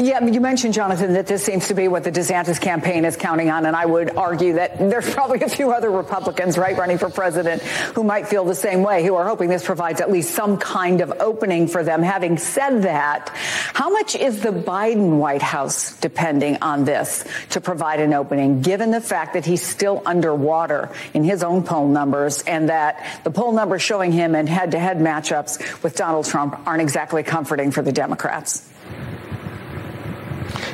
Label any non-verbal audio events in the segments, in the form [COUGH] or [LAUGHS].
Yeah, you mentioned, Jonathan, that this seems to be what the DeSantis campaign is counting on, and I would argue that there's [LAUGHS] probably a few other Republicans, right, running for president who might feel the same way, who are hoping this provides at least some kind of opening for them. Having said that, how much is the Biden White House depending on this to provide an opening, given the fact that he's still underwater in his own poll numbers and that the poll numbers showing him in head-to-head matchups with Donald Trump aren't exactly comforting for the Democrats?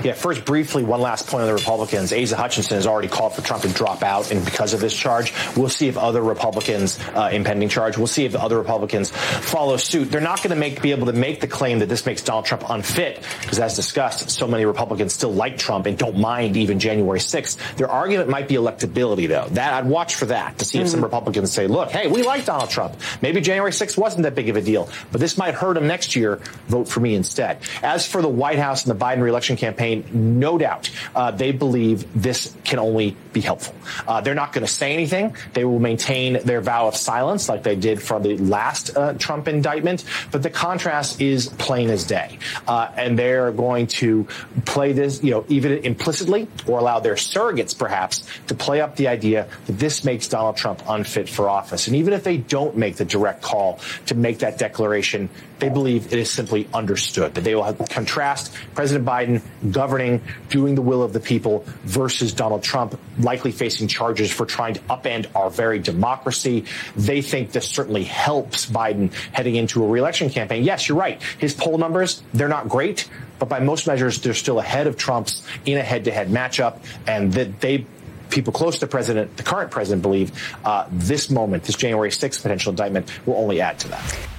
Yeah, first, briefly, one last point on the Republicans. Asa Hutchinson has already called for Trump to drop out, and because of this charge, we'll see if other Republicans, uh, impending charge, we'll see if the other Republicans follow suit. They're not going to make be able to make the claim that this makes Donald Trump unfit, because as discussed, so many Republicans still like Trump and don't mind even January 6th. Their argument might be electability, though. That I'd watch for that to see if some mm. Republicans say, "Look, hey, we like Donald Trump. Maybe January 6th wasn't that big of a deal, but this might hurt him next year. Vote for me instead." As for the White House and the Biden reelection campaign, no doubt uh, they believe this can only be helpful. Uh, they're not going to say anything. They will maintain their vow of silence like they did for the last uh, Trump indictment. But the contrast is plain as day. Uh, and they're going to play this, you know, even implicitly or allow their surrogates perhaps to play up the idea that this makes Donald Trump unfit for office. And even if they don't make the direct call to make that declaration, they believe it is simply understood that they will contrast President Biden governing, doing the will of the people versus Donald Trump likely facing charges for trying to upend our very democracy. They think this certainly helps Biden heading into a reelection campaign. Yes, you're right. His poll numbers, they're not great, but by most measures, they're still ahead of Trump's in a head-to-head matchup and that they people close to the president, the current president, believe uh, this moment, this January 6th potential indictment, will only add to that.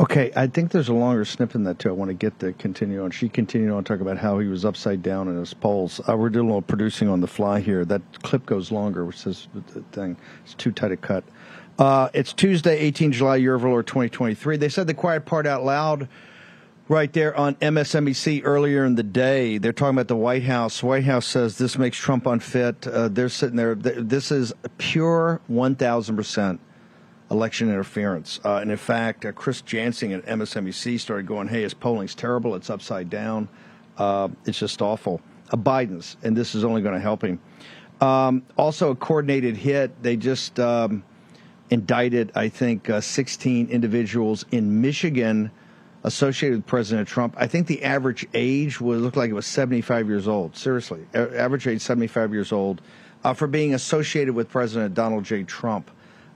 Okay, I think there's a longer snip in that too. I want to get to continue on. She continued on to talk about how he was upside down in his polls. Uh, we're doing a little producing on the fly here. That clip goes longer, which is the thing. It's too tight a cut. Uh, it's Tuesday, 18 July, year of Lord 2023. They said the quiet part out loud right there on MSNBC earlier in the day. They're talking about the White House. White House says this makes Trump unfit. Uh, they're sitting there. This is pure 1,000 percent election interference. Uh, and in fact, uh, Chris Jansing at MSNBC started going, "Hey, his polling's terrible. It's upside down. Uh, it's just awful." Uh, Biden's, and this is only going to help him. Um, also, a coordinated hit. They just um, indicted, I think, uh, 16 individuals in Michigan associated with President Trump. I think the average age would look like it was 75 years old. Seriously, average age 75 years old uh, for being associated with President Donald J. Trump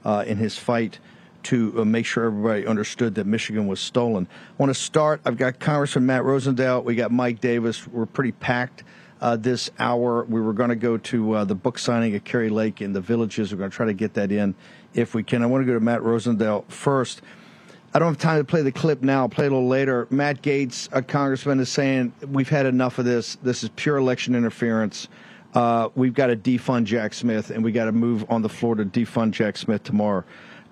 uh, in his fight to uh, make sure everybody understood that Michigan was stolen. I want to start. I've got Congressman Matt Rosendale. We got Mike Davis. We're pretty packed uh, this hour. We were going to go to uh, the book signing at Kari Lake in the villages. We're going to try to get that in if we can. I want to go to Matt Rosendale first. I don't have time to play the clip now. I'll play a little later. Matt Gaetz, a congressman, is saying we've had enough of this. This is pure election interference. Uh, we've got to defund Jack Smith, and we got to move on the floor to defund Jack Smith tomorrow.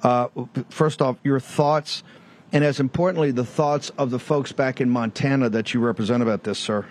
Uh, first off, your thoughts, and as importantly, the thoughts of the folks back in Montana that you represent about this, sir.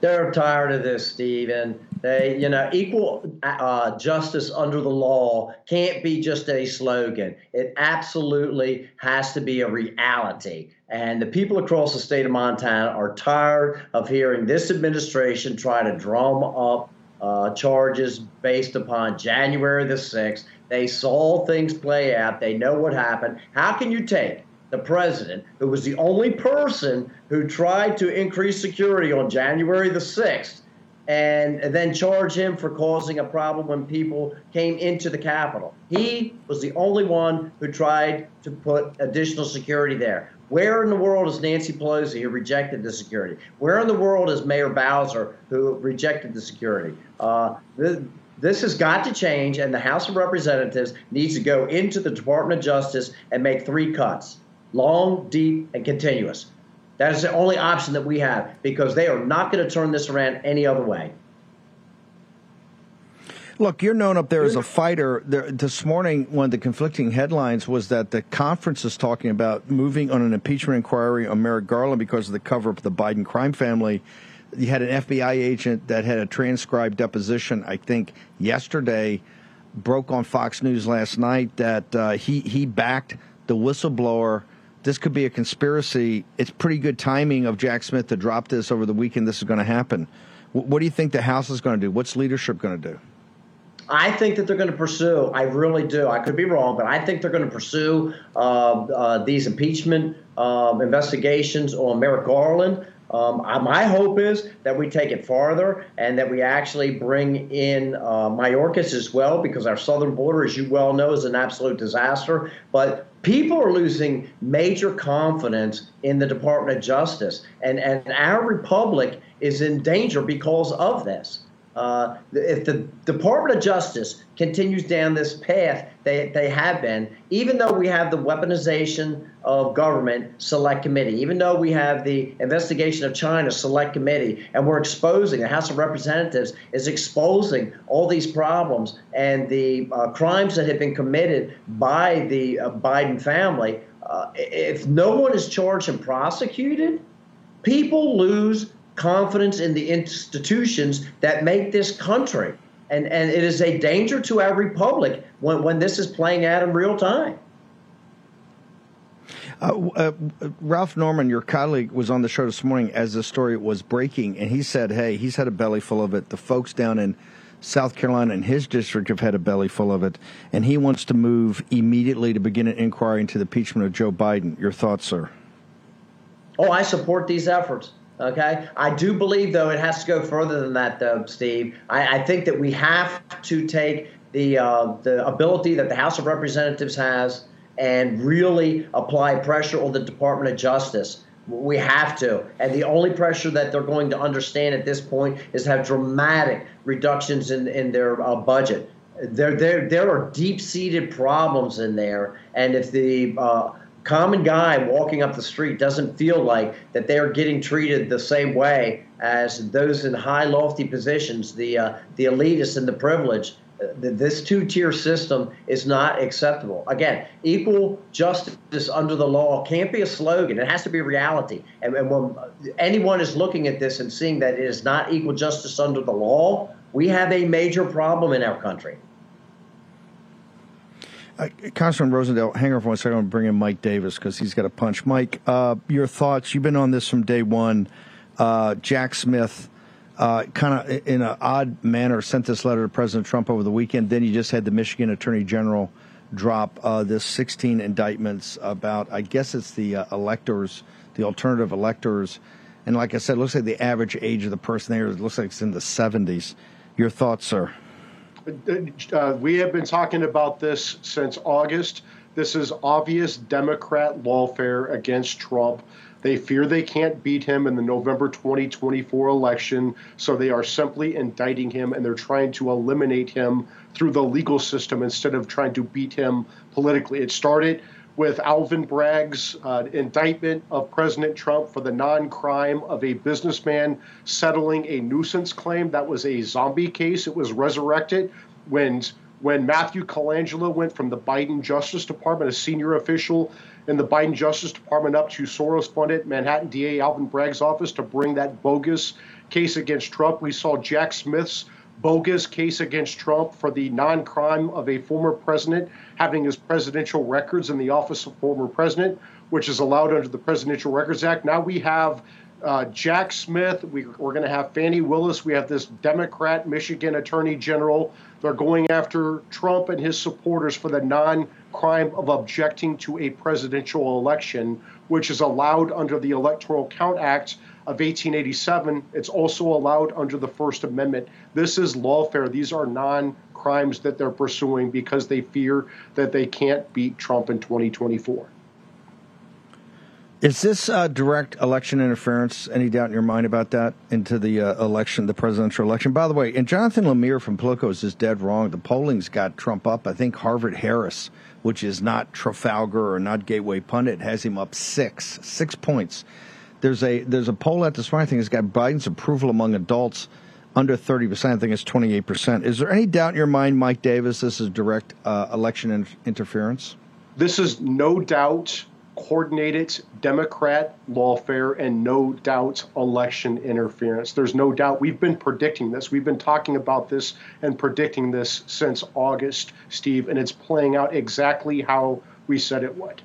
They're tired of this, Stephen. They, you know, equal uh, justice under the law can't be just a slogan. It absolutely has to be a reality. And the people across the state of Montana are tired of hearing this administration try to drum up uh, charges based upon January the 6th. They saw things play out. They know what happened. How can you take the president, who was the only person who tried to increase security on January the 6th, and then charge him for causing a problem when people came into the Capitol. He was the only one who tried to put additional security there. Where in the world is Nancy Pelosi who rejected the security? Where in the world is Mayor Bowser who rejected the security? Uh, this, this has got to change, and the House of Representatives needs to go into the Department of Justice and make three cuts long, deep, and continuous. That is the only option that we have because they are not going to turn this around any other way. Look, you're known up there as a fighter. There, this morning, one of the conflicting headlines was that the conference is talking about moving on an impeachment inquiry on Merrick Garland because of the cover up of the Biden crime family. You had an FBI agent that had a transcribed deposition, I think, yesterday, broke on Fox News last night that uh, he, he backed the whistleblower this could be a conspiracy. It's pretty good timing of Jack Smith to drop this over the weekend. This is going to happen. What do you think the House is going to do? What's leadership going to do? I think that they're going to pursue. I really do. I could be wrong, but I think they're going to pursue uh, uh, these impeachment um, investigations on Merrick Garland. Um, my hope is that we take it farther and that we actually bring in uh, Mayorkas as well, because our southern border, as you well know, is an absolute disaster. But people are losing major confidence in the Department of Justice, and, and our republic is in danger because of this. Uh, if the Department of Justice continues down this path they, they have been, even though we have the weaponization of government select committee, even though we have the investigation of China select committee, and we're exposing, the House of Representatives is exposing all these problems and the uh, crimes that have been committed by the uh, Biden family, uh, if no one is charged and prosecuted, people lose confidence in the institutions that make this country. And, and it is a danger to our republic when, when this is playing out in real time. Uh, uh, Ralph Norman, your colleague, was on the show this morning as the story was breaking, and he said, "Hey, he's had a belly full of it. The folks down in South Carolina in his district have had a belly full of it, and he wants to move immediately to begin an inquiry into the impeachment of Joe Biden." Your thoughts, sir? Oh, I support these efforts. Okay. I do believe, though, it has to go further than that, though, Steve. I, I think that we have to take the uh, the ability that the House of Representatives has and really apply pressure on the Department of Justice. We have to. And the only pressure that they're going to understand at this point is have dramatic reductions in, in their uh, budget. There, there, there are deep seated problems in there. And if the uh, common guy walking up the street doesn't feel like that they're getting treated the same way as those in high lofty positions, the uh, the elitists and the privileged. This two-tier system is not acceptable. Again, equal justice under the law can't be a slogan; it has to be a reality. And, and when anyone is looking at this and seeing that it is not equal justice under the law, we have a major problem in our country. Uh, Rosendale, hang on for one second. I'm bring in Mike Davis because he's got a punch. Mike, uh, your thoughts? You've been on this from day one. Uh, Jack Smith, uh, kind of in an odd manner, sent this letter to President Trump over the weekend. Then you just had the Michigan Attorney General drop uh, this 16 indictments about, I guess it's the uh, electors, the alternative electors. And like I said, it looks like the average age of the person there looks like it's in the 70s. Your thoughts, sir? Uh, we have been talking about this since August. This is obvious Democrat lawfare against Trump. They fear they can't beat him in the November 2024 election, so they are simply indicting him and they're trying to eliminate him through the legal system instead of trying to beat him politically. It started with Alvin Bragg's uh, indictment of President Trump for the non crime of a businessman settling a nuisance claim. That was a zombie case. It was resurrected when, when Matthew Colangelo went from the Biden Justice Department, a senior official in the Biden Justice Department, up to Soros funded Manhattan DA Alvin Bragg's office to bring that bogus case against Trump. We saw Jack Smith's bogus case against Trump for the non crime of a former president having his presidential records in the office of former president, which is allowed under the Presidential Records Act. Now we have uh, Jack Smith. We, are going to have Fani Willis. We have this Democrat Michigan Attorney General. They're going after Trump and his supporters for the non crime of objecting to a presidential election, which is allowed under the Electoral Count Act of 1887. It's also allowed under the First Amendment. This is lawfare. These are non crimes that they're pursuing because they fear that they can't beat Trump in 2024. Is this uh, direct election interference? Any doubt in your mind about that into the uh, election, the presidential election? By the way, and Jonathan Lemire from Politico is dead wrong. The polling's got Trump up. I think Harvard Harris, which is not Trafalgar or not Gateway Pundit, has him up six, six points. There's a there's a poll out this morning. I think it's got Biden's approval among adults under 30 percent. I think it's 28 percent. Is there any doubt in your mind, Mike Davis, this is direct uh, election in- interference? This is no doubt coordinated Democrat lawfare and no doubt election interference. There's no doubt. We've been predicting this. We've been talking about this and predicting this since August, Steve, and it's playing out exactly how we said it would.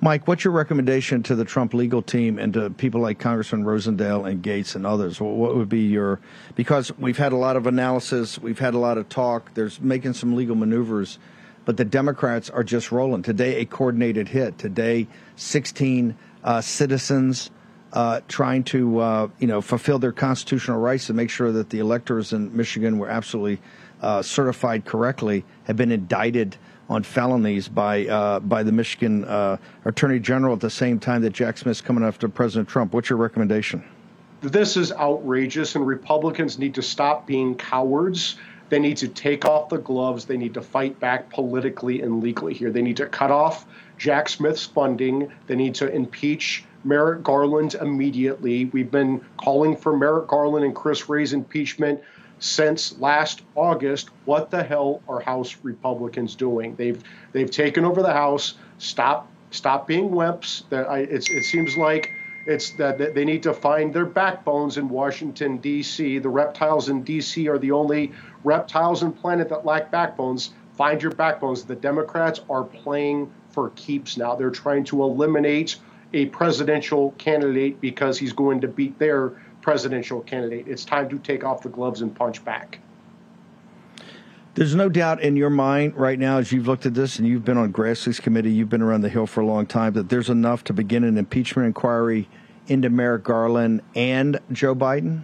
Mike, what's your recommendation to the Trump legal team and to people like Congressman Rosendale and Gaetz and others? What would be your because we've had a lot of analysis, we've had a lot of talk. There's making some legal maneuvers but the Democrats are just rolling. Today, a coordinated hit. Today, 16 uh, citizens uh, trying to uh, you know fulfill their constitutional rights to make sure that the electors in Michigan were absolutely uh, certified correctly have been indicted on felonies by uh, by the Michigan uh, Attorney General at the same time that Jack Smith's coming after President Trump. What's your recommendation? This is outrageous, and Republicans need to stop being cowards they need to take off the gloves. They need to fight back politically and legally here. They need to cut off Jack Smith's funding. They need to impeach Merrick Garland immediately. We've been calling for Merrick Garland and Chris Wray's impeachment since last August. What the hell are House Republicans doing? They've they've taken over the House. Stop stop being wimps. That it seems like it's that they need to find their backbones in Washington, D.C. The reptiles in D.C. are the only reptiles on planet that lack backbones. Find your backbones. The Democrats are playing for keeps now. They're trying to eliminate a presidential candidate because he's going to beat their presidential candidate. It's time to take off the gloves and punch back. There's no doubt in your mind right now, as you've looked at this and you've been on Grassley's committee, you've been around the Hill for a long time, that there's enough to begin an impeachment inquiry into Merrick Garland and Joe Biden?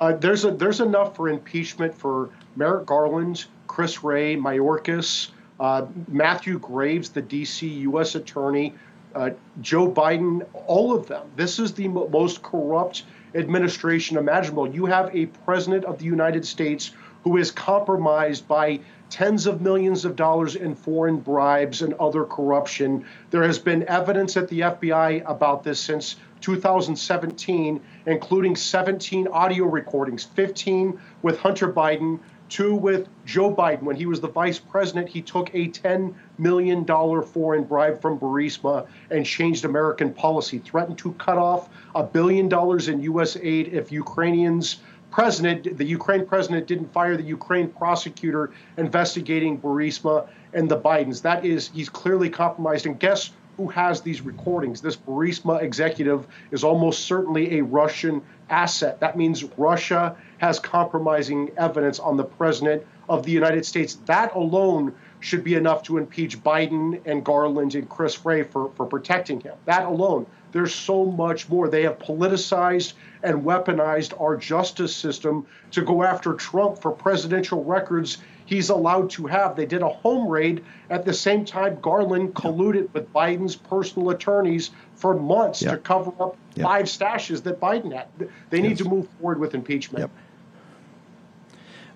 Uh, there's a, there's enough for impeachment for Merrick Garland, Chris Wray, Mayorkas, uh, Matthew Graves, the D.C. U.S. Attorney, uh, Joe Biden, all of them. This is the most corrupt administration imaginable. You have a president of the United States who is compromised by tens of millions of dollars in foreign bribes and other corruption. There has been evidence at the FBI about this since 2017, including 17 audio recordings, 15 with Hunter Biden, two with Joe Biden. When he was the vice president, he took a $10 million foreign bribe from Burisma and changed American policy, threatened to cut off a billion dollars in U.S. aid if Ukrainians president, the Ukraine president didn't fire the Ukraine prosecutor investigating Burisma and the Bidens. That is, he's clearly compromised. And guess who has these recordings. This Burisma executive is almost certainly a Russian asset. That means Russia has compromising evidence on the president of the United States. That alone should be enough to impeach Biden and Garland and Chris Wray for, for protecting him. That alone. There's so much more. They have politicized and weaponized our justice system to go after Trump for presidential records he's allowed to have. They did a home raid at the same time Garland colluded with Biden's personal attorneys for months yep. to cover up yep. five stashes that Biden had. They need yes. to move forward with impeachment. Yep.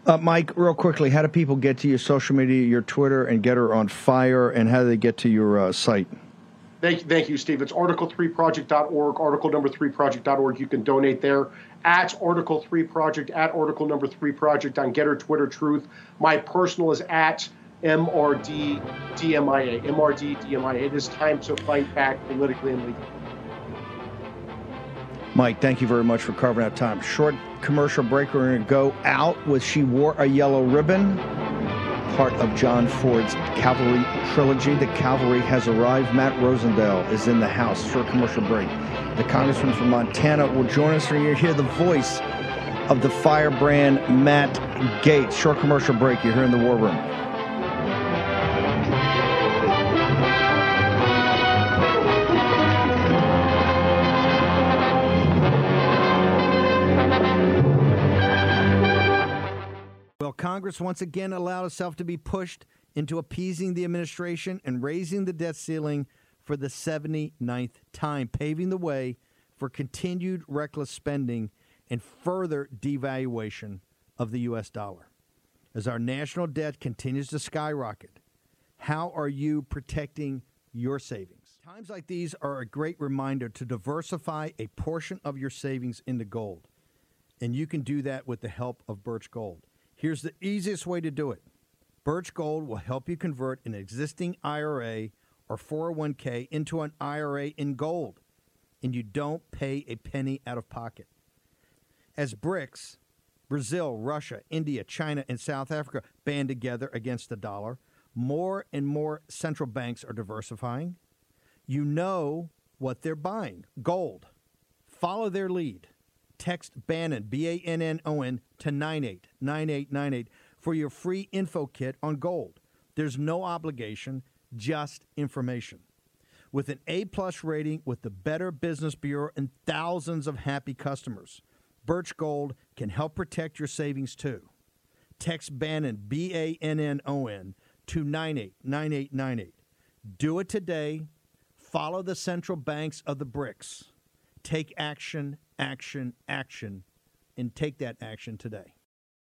Uh, Mike, real quickly, how do people get to your social media, your Twitter, and Gettr on fire, and how do they get to your uh, site? Thank you, thank you, Steve. It's article3project.org, article number 3project.org. You can donate there at Article 3 Project, at Article number 3 Project on Gettr, Twitter, Truth. My personal is at MRD DMIA. MRD DMIA. It is time to fight back politically and legally. Mike, thank you very much for carving out time. Short commercial break. We're going to go out with She Wore a Yellow Ribbon, part of John Ford's Cavalry trilogy. The Cavalry has arrived. Matt Rosendale is in the house. Short commercial break. The congressman from Montana will join us for you hear the voice of the firebrand Matt Gaetz. Short commercial break. You're here in the War Room. Congress once again allowed itself to be pushed into appeasing the administration and raising the debt ceiling for the 79th time, paving the way for continued reckless spending and further devaluation of the U.S. dollar. As our national debt continues to skyrocket, how are you protecting your savings? Times like these are a great reminder to diversify a portion of your savings into gold. And you can do that with the help of Birch Gold. Here's the easiest way to do it Birch Gold will help you convert an existing IRA or 401k into an IRA in gold, and you don't pay a penny out of pocket. As BRICS, Brazil, Russia, India, China, and South Africa band together against the dollar, more and more central banks are diversifying. You know what they're buying gold. Follow their lead. Text Bannon, B A N N O N, to 989898 for your free info kit on gold. There's no obligation, just information. With an A plus rating with the Better Business Bureau and thousands of happy customers, Birch Gold can help protect your savings too. Text Bannon, B A N N O N, to 989898. Do it today. Follow the central banks of the BRICS. Take action, action, action, and take that action today.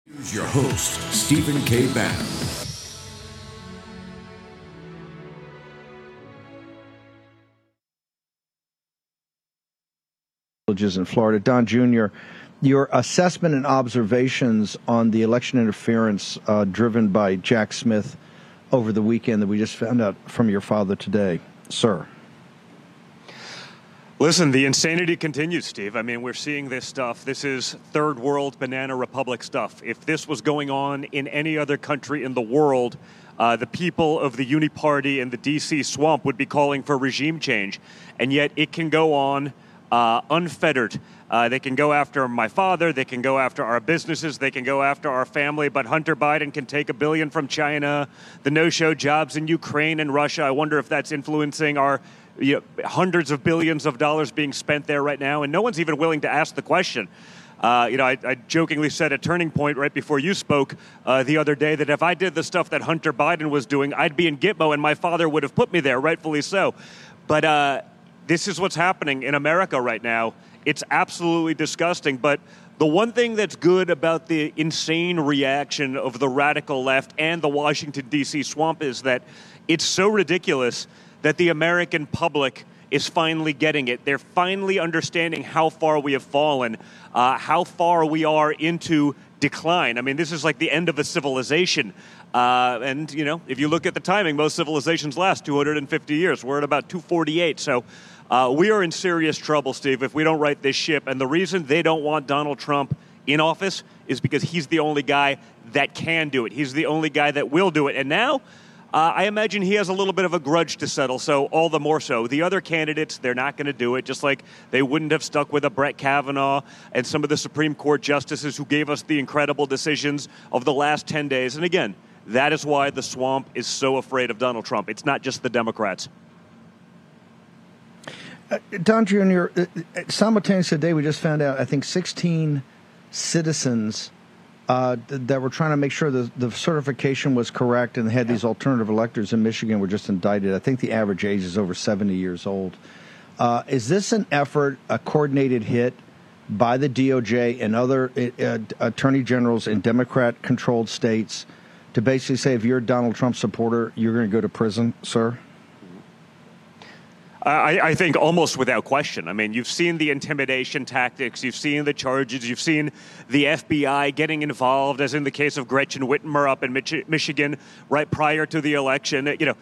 Here's your host, Stephen K. Bannon. Villages in Florida. Don Jr., your assessment and observations on the election interference uh, driven by Jack Smith over the weekend that we just found out from your father today, sir. Listen, the insanity continues, Steve. I mean, we're seeing this stuff. This is third world banana republic stuff. If this was going on in any other country in the world, uh, the people of the Uni Party and the DC swamp would be calling for regime change. And yet it can go on uh, unfettered. Uh, they can go after my father. They can go after our businesses. They can go after our family. But Hunter Biden can take a billion from China. The no-show jobs in Ukraine and Russia. I wonder if that's influencing our you know, hundreds of billions of dollars being spent there right now, and no one's even willing to ask the question. Uh, you know, I, I, jokingly said at Turning Point right before you spoke uh, the other day that if I did the stuff that Hunter Biden was doing, I'd be in Gitmo, and my father would have put me there, rightfully so. But uh, this is what's happening in America right now. It's absolutely disgusting. But the one thing that's good about the insane reaction of the radical left and the Washington, D.C. swamp is that it's so ridiculous that the American public is finally getting it. They're finally understanding how far we have fallen, uh, how far we are into decline. I mean, this is like the end of a civilization. Uh, and, you know, if you look at the timing, most civilizations last 250 years. We're at about 248. So uh, we are in serious trouble, Steve, if we don't right this ship. And the reason they don't want Donald Trump in office is because he's the only guy that can do it. He's the only guy that will do it. And now, uh, I imagine he has a little bit of a grudge to settle, so all the more so. The other candidates, they're not going to do it, just like they wouldn't have stuck with a Brett Kavanaugh and some of the Supreme Court justices who gave us the incredible decisions of the last 10 days. And again, that is why the swamp is so afraid of Donald Trump. It's not just the Democrats. Uh, Don Jr., uh, uh, simultaneously today, we just found out, I think 16 citizens uh, that were trying to make sure the, the certification was correct and had these alternative electors in Michigan were just indicted. I think the average age is over 70 years old. Uh, is this an effort, a coordinated hit by the DOJ and other uh, attorney generals in Democrat controlled states to basically say if you're a Donald Trump supporter, you're going to go to prison, sir? I, I, think almost without question. I mean, you've seen the intimidation tactics, you've seen the charges, you've seen the FBI getting involved, as in the case of Gretchen Whitmer up in Mich- Michigan right prior to the election. You know,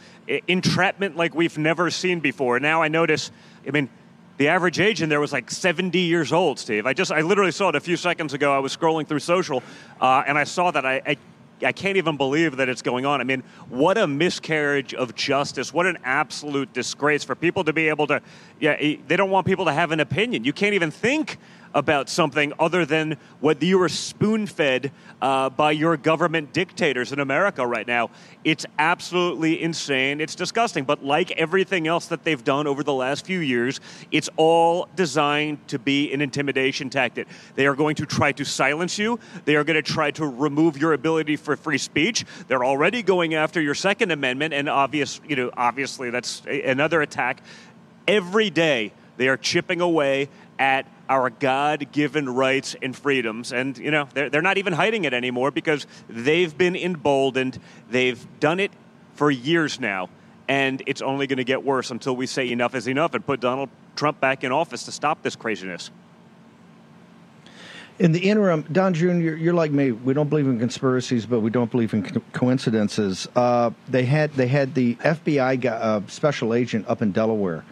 entrapment like we've never seen before. Now I notice, I mean, the average age in there was like 70 years old, Steve. I just, I literally saw it a few seconds ago. I was scrolling through social, uh, and I saw that. I, I I can't even believe that it's going on. I mean, what a miscarriage of justice. What an absolute disgrace for people to be able to, yeah, they don't want people to have an opinion. You can't even think about something other than what you are spoon fed uh, by your government dictators in America right now. It's absolutely insane. It's disgusting. But like everything else that they've done over the last few years, it's all designed to be an intimidation tactic. They are going to try to silence you, they are going to try to remove your ability for free speech. They're already going after your Second Amendment, and obvious, you know, obviously that's another attack. Every day, they are chipping away at our God given rights and freedoms. And, you know, they're, they're not even hiding it anymore because they've been emboldened. They've done it for years now. And it's only going to get worse until we say enough is enough and put Donald Trump back in office to stop this craziness. In the interim, Don Jr., you're like me. We don't believe in conspiracies, but we don't believe in co- coincidences. Uh, they had they had the FBI uh, special agent up in Delaware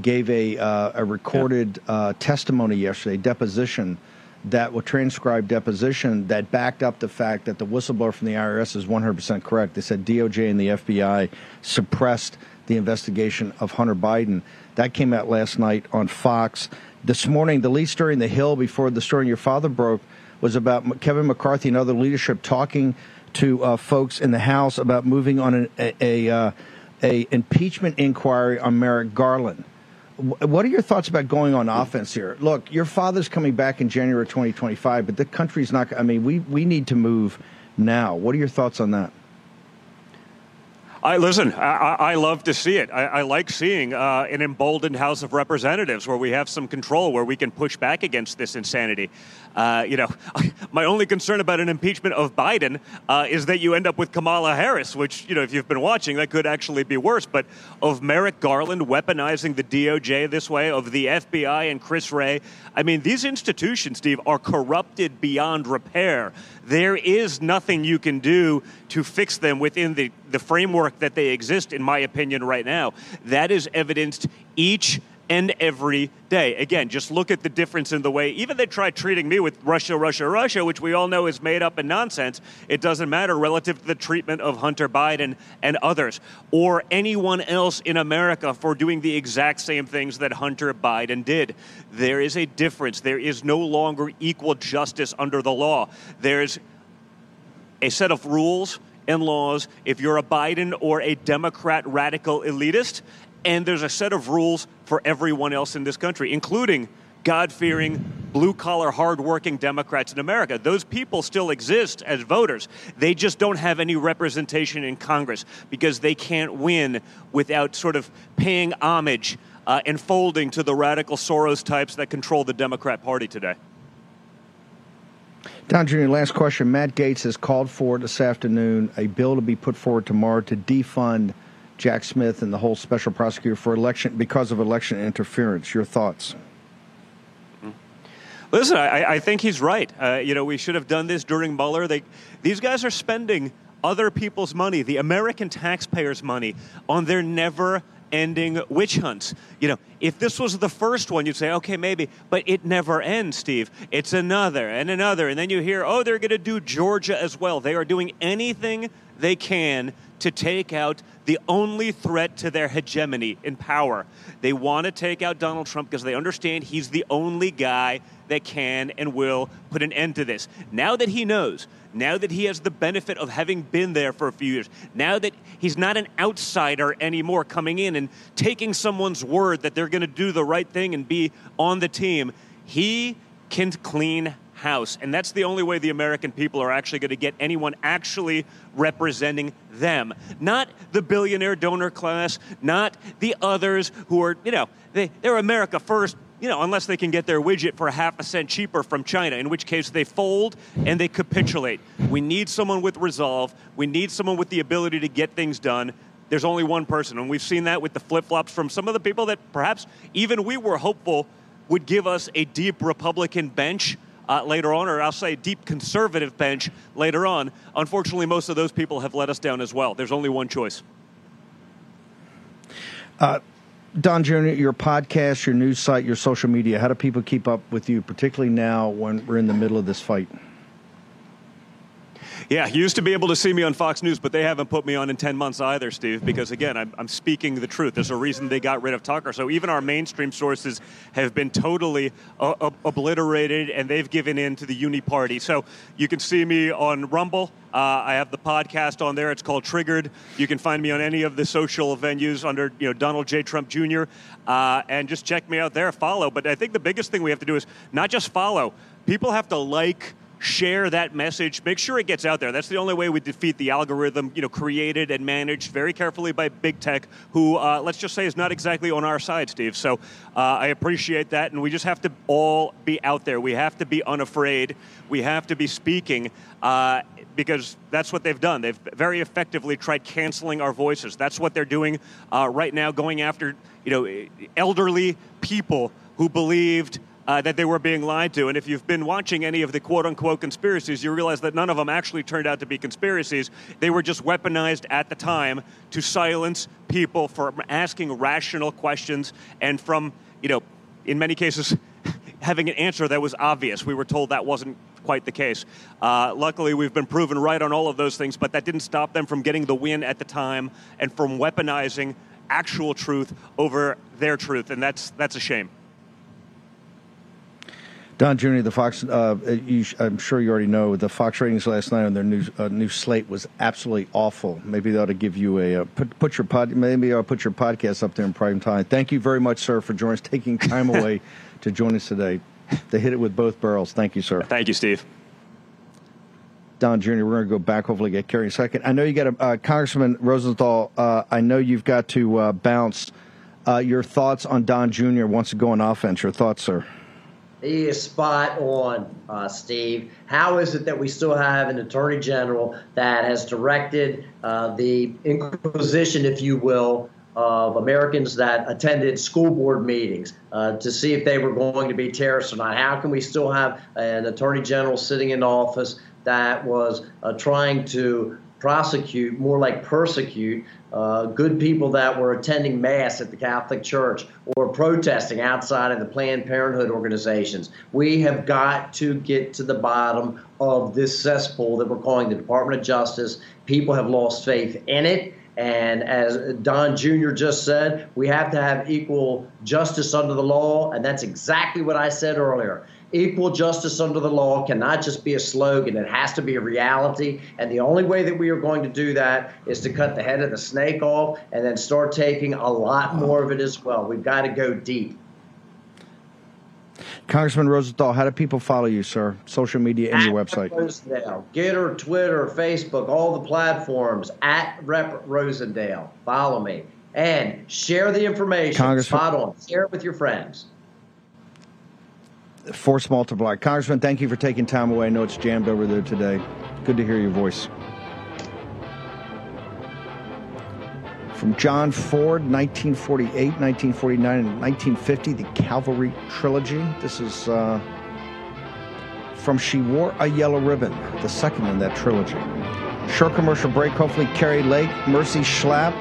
gave a uh, a recorded uh, testimony yesterday, deposition that was transcribed deposition that backed up the fact that the whistleblower from the IRS is 100% correct. They said DOJ and the FBI suppressed the investigation of Hunter Biden. That came out last night on Fox. This morning, the lead story in The Hill before the story your father broke was about Kevin McCarthy and other leadership talking to uh, folks in the House about moving on an, a, a, uh, a impeachment inquiry on Merrick Garland. What are your thoughts about going on offense here? Look, your father's coming back in January 2025, but the country's not. I mean, we we need to move now. What are your thoughts on that? I listen. I, I love to see it. I, I like seeing uh, an emboldened House of Representatives where we have some control, where we can push back against this insanity. Uh, you know, [LAUGHS] my only concern about an impeachment of Biden uh, is that you end up with Kamala Harris, which you know, if you've been watching, that could actually be worse. But of Merrick Garland weaponizing the DOJ this way, of the FBI and Chris Wray, I mean, these institutions, Steve, are corrupted beyond repair. There is nothing you can do to fix them within the, the framework that they exist, in my opinion, right now. That is evidenced each and every day. Again, just look at the difference in the way, even they try treating me with Russia, Russia, Russia, which we all know is made up and nonsense. It doesn't matter relative to the treatment of Hunter Biden and others, or anyone else in America for doing the exact same things that Hunter Biden did. There is a difference. There is no longer equal justice under the law. There's a set of rules and laws if you're a Biden or a Democrat radical elitist, and there's a set of rules for everyone else in this country, including God fearing, blue collar, hard working Democrats in America. Those people still exist as voters. They just don't have any representation in Congress because they can't win without sort of paying homage uh, and folding to the radical Soros types that control the Democrat Party today. Don Jr., last question. Matt Gaetz has called for this afternoon a bill to be put forward tomorrow to defund Jack Smith and the whole special prosecutor for election because of election interference. Your thoughts? Listen, I, I think he's right. Uh, you know, we should have done this during Mueller. They, these guys are spending other people's money, the American taxpayers' money, on their never ending witch hunts. You know, if this was the first one, you'd say, okay, maybe, but it never ends, Steve. It's another and another. And then you hear, oh, they're going to do Georgia as well. They are doing anything they can to take out the only threat to their hegemony in power. They want to take out Donald Trump because they understand he's the only guy that can and will put an end to this. Now that he knows, now that he has the benefit of having been there for a few years, now that he's not an outsider anymore coming in and taking someone's word that they're going to do the right thing and be on the team, he can clean house. And that's the only way the American people are actually going to get anyone actually representing them. Not the billionaire donor class, not the others who are, you know, they, they're America first, you know, unless they can get their widget for half a cent cheaper from China, in which case they fold and they capitulate. We need someone with resolve. We need someone with the ability to get things done. There's only one person, and we've seen that with the flip flops from some of the people that perhaps even we were hopeful would give us a deep Republican bench uh, later on, or I'll say deep conservative bench later on. Unfortunately, most of those people have let us down as well. There's only one choice. Uh, Don Jr., your podcast, your news site, your social media, how do people keep up with you, particularly now when we're in the middle of this fight? Yeah, you used to be able to see me on Fox News, but they haven't put me on in 10 months either, Steve, because again, I'm, I'm, speaking the truth. There's a reason they got rid of Tucker. So even our mainstream sources have been totally uh, uh, obliterated and they've given in to the uni party. So you can see me on Rumble. Uh, I have the podcast on there. It's called Triggered. You can find me on any of the social venues under you know Donald J. Trump Jr. Uh, and just check me out there, follow. But I think the biggest thing we have to do is not just follow. People have to like share that message, make sure it gets out there. That's the only way we defeat the algorithm, you know, created and managed very carefully by big tech, who uh, let's just say is not exactly on our side, Steve. So uh, I appreciate that, and we just have to all be out there. We have to be unafraid. We have to be speaking. Uh, because that's what they've done. They've very effectively tried canceling our voices. That's what they're doing uh, right now, going after you know elderly people who believed uh, that they were being lied to. And if you've been watching any of the quote unquote conspiracies, you realize that none of them actually turned out to be conspiracies. They were just weaponized at the time to silence people from asking rational questions and from, you know, in many cases, [LAUGHS] having an answer that was obvious. We were told that wasn't quite the case. Uh, luckily, we've been proven right on all of those things, but that didn't stop them from getting the win at the time and from weaponizing actual truth over their truth, and that's that's a shame. Don Jr., the Fox, uh, you, I'm sure you already know the Fox ratings last night on their new uh, new slate was absolutely awful. Maybe they ought to give you a uh, put, put your pod. Maybe I'll put your podcast up there in prime time. Thank you very much, sir, for joining us, taking time [LAUGHS] away to join us today. They hit it with both barrels. Thank you, sir. Thank you, Steve. Don Jr., we're going to go back, hopefully get Kari in a second. I know you got a uh, Congressman Rosenthal. Uh, I know you've got to uh, bounce. your thoughts on Don Jr. wants to go on offense. Your thoughts, sir? He is spot on, uh, Steve. How is it that we still have an attorney general that has directed uh, the inquisition, if you will, of Americans that attended school board meetings uh, to see if they were going to be terrorists or not? How can we still have an attorney general sitting in office that was uh, trying to prosecute, more like persecute, uh, good people that were attending Mass at the Catholic Church or protesting outside of the Planned Parenthood organizations. We have got to get to the bottom of this cesspool that we're calling the Department of Justice. People have lost faith in it. And as Don Jr. just said, we have to have equal justice under the law. And that's exactly what I said earlier equal justice under the law cannot just be a slogan. It has to be a reality. And the only way that we are going to do that is to cut the head of the snake off and then start taking a lot more of it as well. We've got to go deep. Congressman Rosenthal, how do people follow you, sir? Social media and at your website. Rosendale, Gettr, Twitter, Facebook, all the platforms at Rep Rosendale. Follow me and share the information. Congressman, Spot on. Share it with your friends force multiply. Congressman, thank you for taking time away. I know it's jammed over there today. Good to hear your voice. From John Ford, 1948, 1949, and 1950, the Cavalry Trilogy. This is uh, from She Wore a Yellow Ribbon, the second in that trilogy. Short commercial break. Hopefully, Kari Lake, Mercy Schlapp,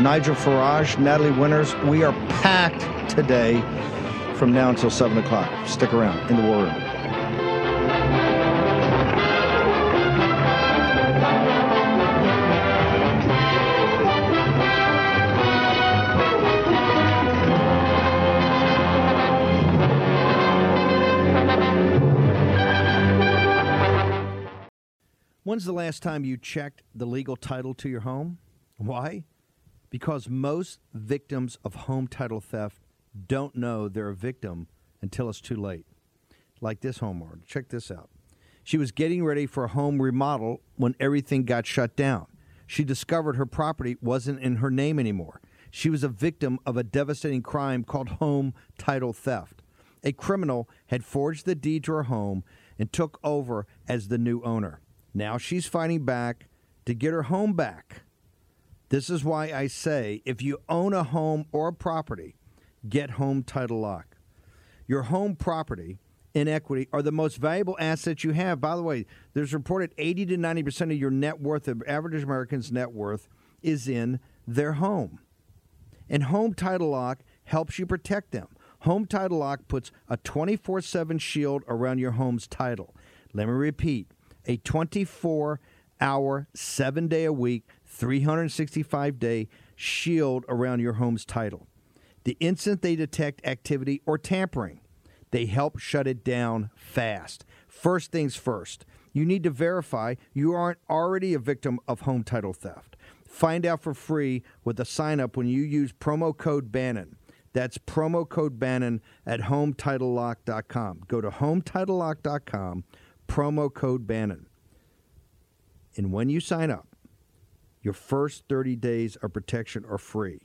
Nigel Farage, Natalie Winters. We are packed today from now until 7 o'clock. Stick around in the war room. When's the last time you checked the legal title to your home? Why? Because most victims of home title theft don't know they're a victim until it's too late. Like this homeowner. Check this out. She was getting ready for a home remodel when everything got shut down. She discovered her property wasn't in her name anymore. She was a victim of a devastating crime called home title theft. A criminal had forged the deed to her home and took over as the new owner. Now she's fighting back to get her home back. This is why I say if you own a home or a property, Get Home Title Lock. Your home property in equity are the most valuable assets you have. By the way, there's reported 80 to 90% of your net worth, of average American's net worth, is in their home. And Home Title Lock helps you protect them. Home Title Lock puts a 24 7 shield around your home's title. Let me repeat a 24 hour, seven day a week, 365 day shield around your home's title. The instant they detect activity or tampering, they help shut it down fast. First things first, you need to verify you aren't already a victim of home title theft. Find out for free with a sign up when you use promo code Bannon. That's promo code Bannon at HomeTitleLock.com. Go to HomeTitleLock.com, promo code Bannon. And when you sign up, your first 30 days of protection are free.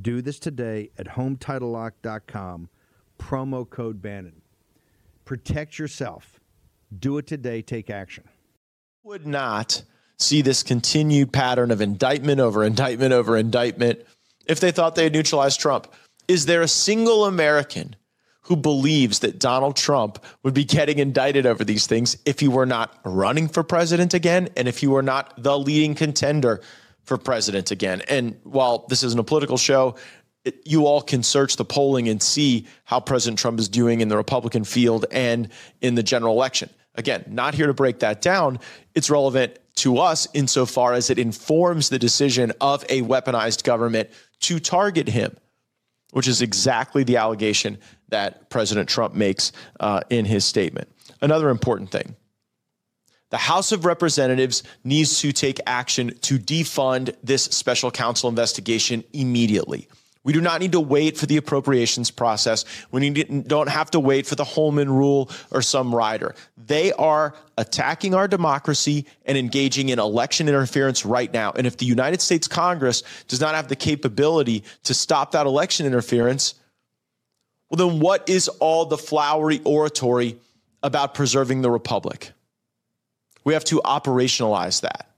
Do this today at HomeTitleLock.com, promo code Bannon. Protect yourself. Do it today. Take action. Would not see this continued pattern of indictment over indictment over indictment if they thought they had neutralized Trump. Is there a single American who believes that Donald Trump would be getting indicted over these things if he were not running for president again and if he were not the leading contender for president again? And while this isn't a political show, it, you all can search the polling and see how President Trump is doing in the Republican field and in the general election. Again, not here to break that down. It's relevant to us insofar as it informs the decision of a weaponized government to target him, which is exactly the allegation that President Trump makes uh, in his statement. Another important thing the House of Representatives needs to take action to defund this special counsel investigation immediately. We do not need to wait for the appropriations process. We need, don't have to wait for the Holman rule or some rider. They are attacking our democracy and engaging in election interference right now. And if the United States Congress does not have the capability to stop that election interference, well, then what is all the flowery oratory about preserving the republic? We have to operationalize that.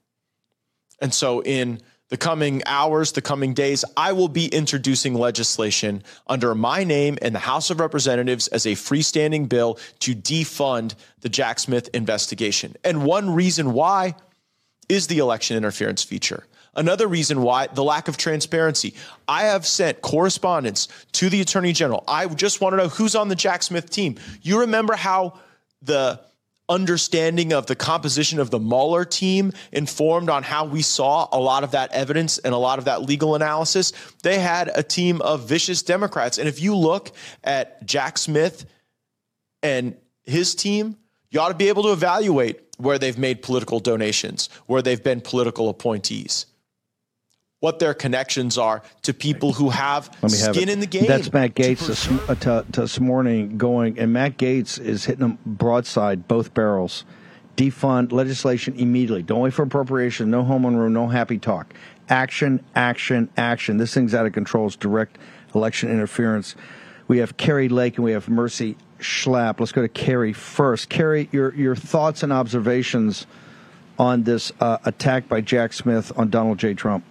And so, in the coming hours, the coming days, I will be introducing legislation under my name in the House of Representatives as a freestanding bill to defund the Jack Smith investigation. And one reason why is the election interference feature. Another reason why the lack of transparency. I have sent correspondence to the Attorney General. I just want to know who's on the Jack Smith team. You remember how the understanding of the composition of the Mueller team informed on how we saw a lot of that evidence and a lot of that legal analysis. They had a team of vicious Democrats. And if you look at Jack Smith and his team, you ought to be able to evaluate where they've made political donations, where they've been political appointees what their connections are to people who have skin in the game. That's Matt Gaetz this, uh, to, to this morning going, and Matt Gaetz is hitting them broadside, both barrels. Defund legislation immediately. Don't wait for appropriation. No Holman rule. No happy talk. Action, action, action. This thing's out of control. It's direct election interference. We have Kari Lake and we have Mercy Schlapp. Let's go to Kari first. Kari, your your thoughts and observations on this uh, attack by Jack Smith on Donald J. Trump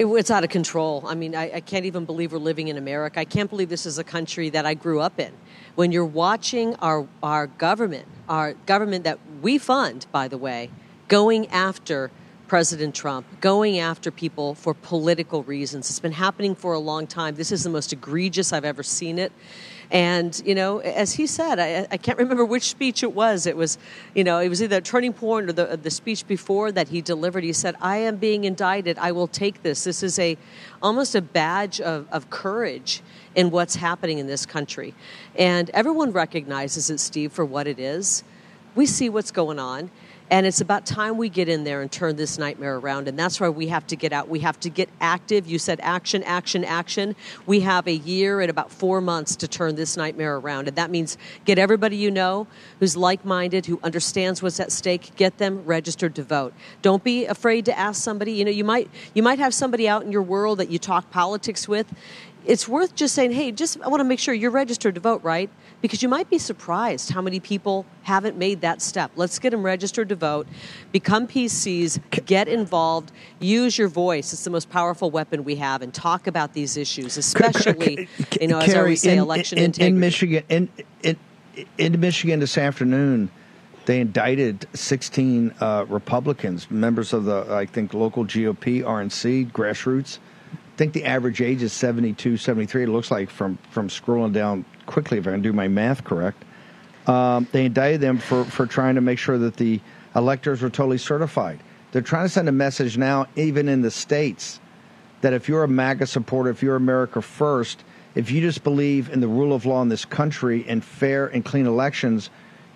it, it's out of control. I mean, I, I can't even believe we're living in America. I can't believe this is a country that I grew up in. When you're watching our, our government, our government that we fund, by the way, going after President Trump, going after people for political reasons. It's been happening for a long time. This is the most egregious I've ever seen it. And, you know, as he said, I, I can't remember which speech it was. It was, you know, it was either turning point or the, uh, the speech before that he delivered. He said, I am being indicted. I will take this. This is a almost a badge of, of courage in what's happening in this country. And everyone recognizes it, Steve, for what it is. We see what's going on. And it's about time we get in there and turn this nightmare around. And that's why we have to get out. We have to get active. You said action, action, action. We have a year and about four months to turn this nightmare around. And that means get everybody you know who's like minded, who understands what's at stake, get them registered to vote. Don't be afraid to ask somebody. You know, you might you might have somebody out in your world that you talk politics with it's worth just saying, hey, just I want to make sure you're registered to vote, right? Because you might be surprised how many people haven't made that step. Let's get them registered to vote, become PCs, get involved, use your voice. It's the most powerful weapon we have, and talk about these issues, [LAUGHS] especially, you know, as I always say, election in, integrity. In Michigan, in, in, in Michigan this afternoon, they indicted 16 uh, Republicans, members of the, I think, local GOP, RNC, grassroots I think the average age is 72, 73. It looks like from, from scrolling down quickly, if I can do my math correct. Um, they indicted them for, for trying to make sure that the electors were totally certified. They're trying to send a message now, even in the states, that if you're a MAGA supporter, if you're America first, if you just believe in the rule of law in this country and fair and clean elections,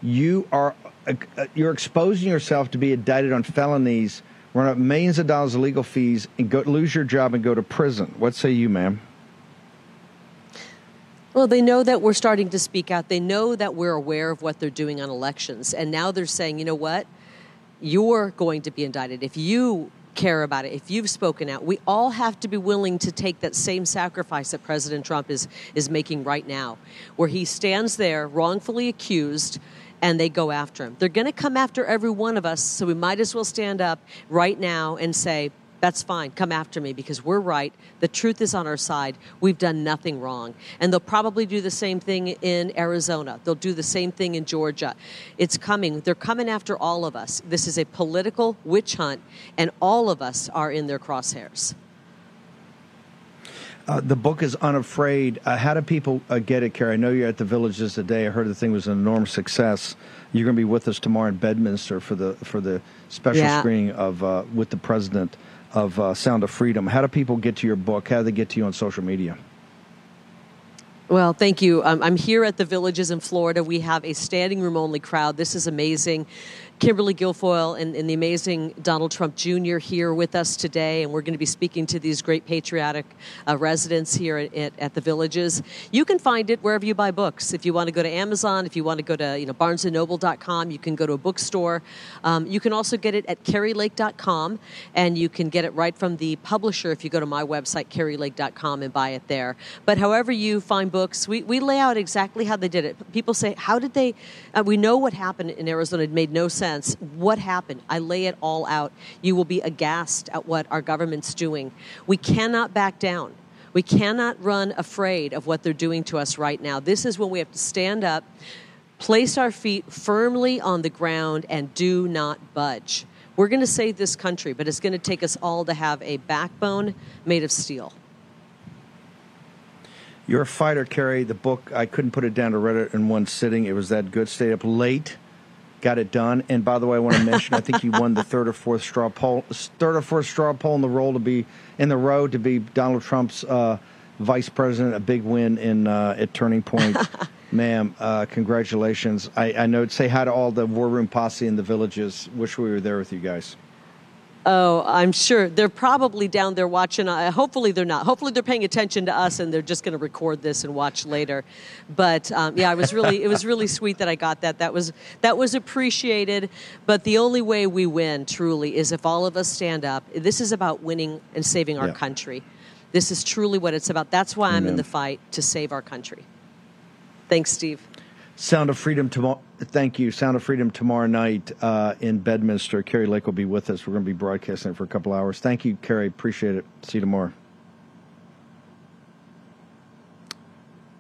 you are uh, you're exposing yourself to be indicted on felonies, run up millions of dollars of legal fees, and go lose your job and go to prison. What say you, ma'am? Well, they know that we're starting to speak out. They know that we're aware of what they're doing on elections. And now they're saying, you know what? You're going to be indicted. If you care about it, if you've spoken out, we all have to be willing to take that same sacrifice that President Trump is, is making right now, where he stands there wrongfully accused and they go after him. They're going to come after every one of us, so we might as well stand up right now and say, that's fine. Come after me because we're right. The truth is on our side. We've done nothing wrong. And they'll probably do the same thing in Arizona. They'll do the same thing in Georgia. It's coming. They're coming after all of us. This is a political witch hunt, and all of us are in their crosshairs. Uh, the book is Unafraid. Uh, how do people uh, get it, Kari? I know you're at the Villages today. I heard the thing was an enormous success. You're going to be with us tomorrow in Bedminster for the for the special yeah. screening of uh, with the president of uh, Sound of Freedom. How do people get to your book? How do they get to you on social media? Well, thank you. Um, I'm here at the Villages in Florida. We have a standing room only crowd. This is amazing. Kimberly Guilfoyle and, and, the amazing Donald Trump Jr. here with us today, and we're going to be speaking to these great patriotic uh, residents here at, at, the villages. You can find it wherever you buy books. If you want to go to Amazon, if you want to go to you know BarnesandNoble.com, you can go to a bookstore. Um, you can also get it at KariLake.com, and you can get it right from the publisher if you go to my website KariLake.com and buy it there. But however you find books, we, we lay out exactly how they did it. People say, "How did they?" Uh, we know what happened in Arizona. It made no sense sense what happened. I lay it all out. You will be aghast at what our government's doing. We cannot back down. We cannot run afraid of what they're doing to us right now. This is when we have to stand up, place our feet firmly on the ground, and do not budge. We're going to save this country, but it's going to take us all to have a backbone made of steel. You're a fighter, Kari. The book, I couldn't put it down to read it in one sitting. It was that good. Stayed up late got it done. And by the way, I want to mention, I think you won the third or fourth straw poll, third or fourth straw poll in the role to be in the row to be Donald Trump's uh, vice president. A big win in uh, at Turning Point, [LAUGHS] ma'am. Uh, congratulations. I, I know. Say hi to all the War Room posse in the villages. Wish we were there with you guys. Oh, I'm sure they're probably down there watching. Uh, hopefully, they're not. Hopefully, they're paying attention to us and they're just going to record this and watch later. But um, yeah, it was really it was really sweet that I got that. That was that was appreciated. But the only way we win truly is if all of us stand up. This is about winning and saving our yeah. country. This is truly what it's about. That's why Amen. I'm in the fight to save our country. Thanks, Steve. Sound of Freedom tomorrow. Thank you. Sound of Freedom tomorrow night uh, in Bedminster. Kari Lake will be with us. We're going to be broadcasting it for a couple hours. Thank you, Kari. Appreciate it. See you tomorrow.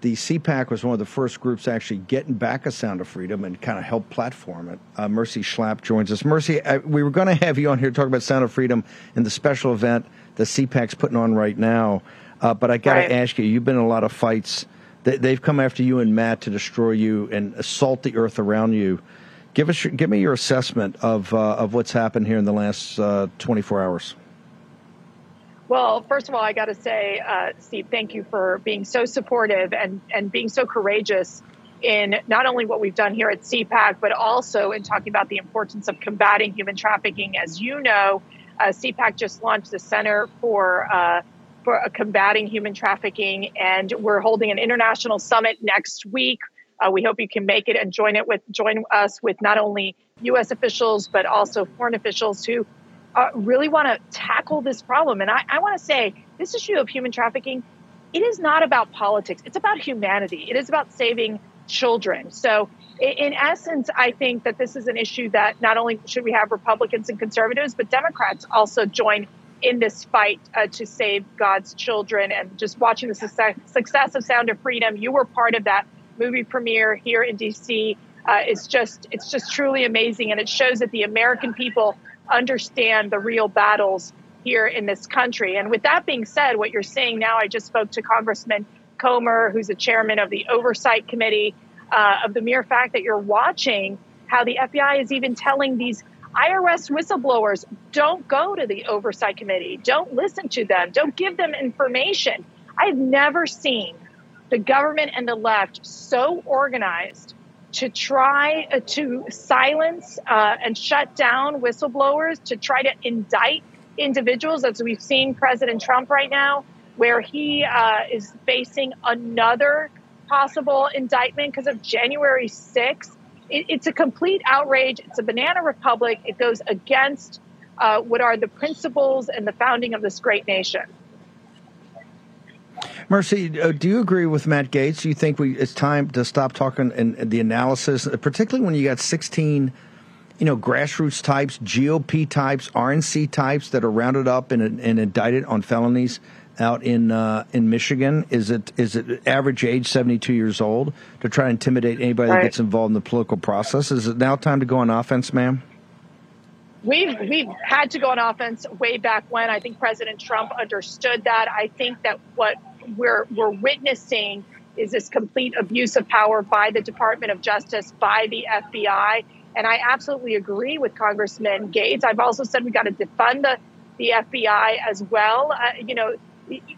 The CPAC was one of the first groups actually getting back a Sound of Freedom and kind of help platform it. Uh, Mercy Schlapp joins us. Mercy, I, we were going to have you on here to talk about Sound of Freedom and the special event the CPAC's putting on right now. Uh, but I got to right. ask you, you've been in a lot of fights they, have come after you and Matt to destroy you and assault the earth around you. Give us, give me your assessment of uh, of what's happened here in the last uh, 24 hours. Well, first of all, I got to say, uh, Steve, thank you for being so supportive and and being so courageous in not only what we've done here at CPAC, but also in talking about the importance of combating human trafficking. As you know, uh, CPAC just launched the Center for uh, for uh, combating human trafficking. And we're holding an international summit next week. Uh, we hope you can make it and join it with join us with not only U.S. officials but also foreign officials who uh, really want to tackle this problem. And I, I want to say this issue of human trafficking, it is not about politics. It's about humanity. It is about saving children. So in essence, I think that this is an issue that not only should we have Republicans and conservatives, but Democrats also join in this fight uh, to save God's children. And just watching the success, success of Sound of Freedom, you were part of that movie premiere here in DC. Uh, it's just it's just truly amazing, and it shows that the American people understand the real battles here in this country. And with that being said, what you're saying now, I just spoke to Congressman Comer, who's the chairman of the Oversight Committee. uh, of the mere fact that you're watching how the FBI is even telling these IRS whistleblowers don't go to the oversight committee, don't listen to them, don't give them information. I've never seen the government and the left so organized to try uh, to silence uh, and shut down whistleblowers, to try to indict individuals, as we've seen President Trump right now, where he uh, is facing another possible indictment because of January 6th. It, it's a complete outrage. It's a banana republic. It goes against uh, what are the principles and the founding of this great nation. Mercy, uh, do you agree with Matt Gaetz? Do you think we it's time to stop talking and, and the analysis, particularly when you got 16, you know, grassroots types, GOP types, RNC types that are rounded up and, and indicted on felonies out in uh, in Michigan? Is it is it average age seventy two years old to try to intimidate anybody right. that gets involved in the political process? Is it now time to go on offense, ma'am? We've we've had to go on offense way back when. I think President Trump understood that. I think that what we're we're witnessing is this complete abuse of power by the Department of Justice, by the FBI. And I absolutely agree with Congressman Gaetz. I've also said we got to defund the, the FBI as well. Uh, you know,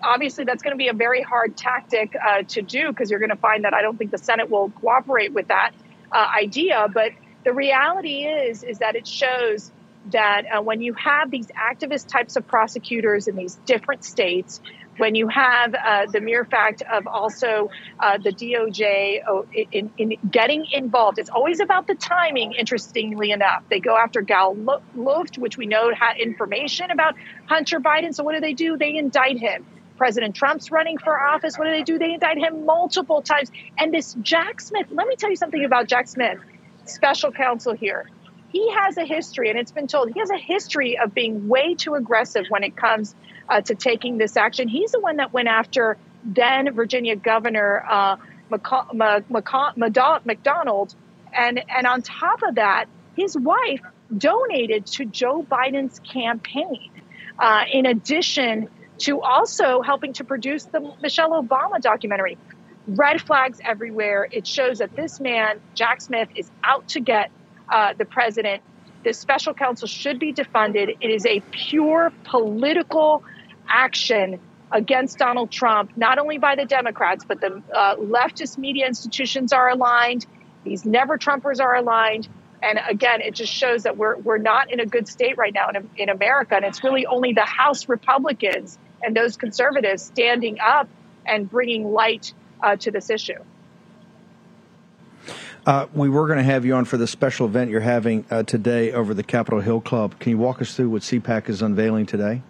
obviously that's going to be a very hard tactic uh, to do because you're going to find that I don't think the Senate will cooperate with that uh, idea. But the reality is, is that it shows that uh, when you have these activist types of prosecutors in these different states, when you have uh, the mere fact of also uh, the DOJ oh, in, in, getting involved, it's always about the timing, interestingly enough. They go after Gal Luft, which we know had information about Hunter Biden. So what do they do? They indict him. President Trump's running for office. What do they do? They indict him multiple times. And this Jack Smith, let me tell you something about Jack Smith, special counsel here he has a history, and it's been told he has a history of being way too aggressive when it comes uh, to taking this action. He's the one that went after then Virginia Governor uh, McDonnell, and and on top of that, his wife donated to Joe Biden's campaign. Uh, in addition to also helping to produce the Michelle Obama documentary. Red flags everywhere. It shows that this man, Jack Smith, is out to get uh, the president. This special counsel should be defunded. It is a pure political action against Donald Trump, not only by the Democrats, but the uh, leftist media institutions are aligned. These never Trumpers are aligned. And again, it just shows that we're, we're not in a good state right now in, in America. And it's really only the House Republicans and those conservatives standing up and bringing light uh, to this issue. Uh, we were going to have you on for the special event you're having uh, today over the Capitol Hill Club. Can you walk us through what CPAC is unveiling today?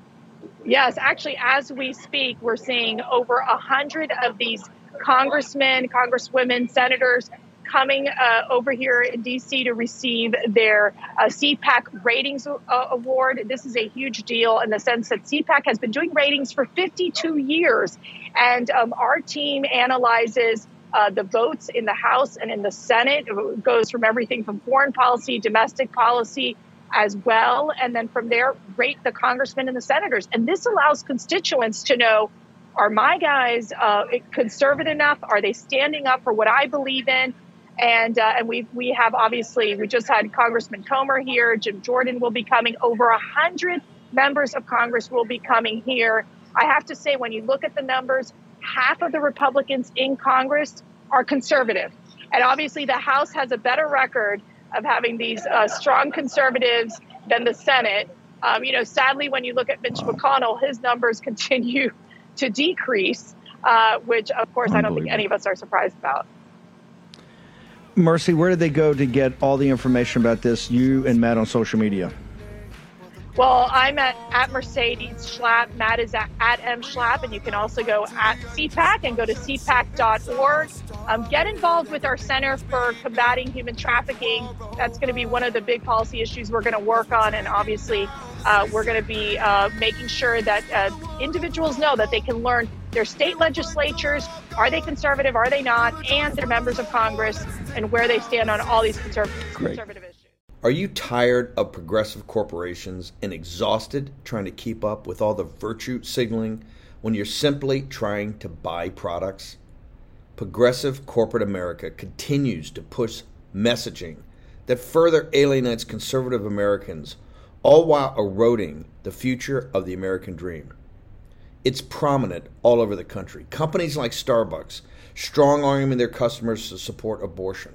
Yes, actually, as we speak, we're seeing over a hundred of these congressmen, congresswomen, senators coming uh, over here in DC to receive their uh, CPAC Ratings uh, Award. This is a huge deal in the sense that CPAC has been doing ratings for 52 years, and um, our team analyzes. Uh, the votes in the House and in the Senate it goes from everything from foreign policy, domestic policy, as well. And then from there, rate the congressmen and the senators. And this allows constituents to know are my guys uh, conservative enough? Are they standing up for what I believe in? And uh, and we we have obviously we just had Congressman Comer here. Jim Jordan will be coming. Over a hundred members of Congress will be coming here. I have to say, when you look at the numbers, half of the Republicans in Congress are conservative, and obviously the House has a better record of having these uh, strong conservatives than the Senate. Um, you know, sadly, when you look at Mitch McConnell, his numbers [LAUGHS] continue to decrease, uh, which, of course, I don't think any of us are surprised about. Mercy, where did they go to get all the information about this? You and Matt on social media. Well, I'm at, at Mercedes Schlapp. Matt is at, at M Schlapp, and you can also go at CPAC and go to cpac.org. Um, get involved with our Center for Combating Human Trafficking. That's going to be one of the big policy issues we're going to work on, and obviously, uh, we're going to be uh, making sure that uh, individuals know that they can learn their state legislatures are they conservative, are they not, and their members of Congress and where they stand on all these conservative, conservative issues. Are you tired of progressive corporations and exhausted trying to keep up with all the virtue signaling when you're simply trying to buy products? progressive corporate America continues to push messaging that further alienates conservative Americans, all while eroding the future of the American dream. It's prominent all over the country. Companies like Starbucks strong arming their customers to support abortion.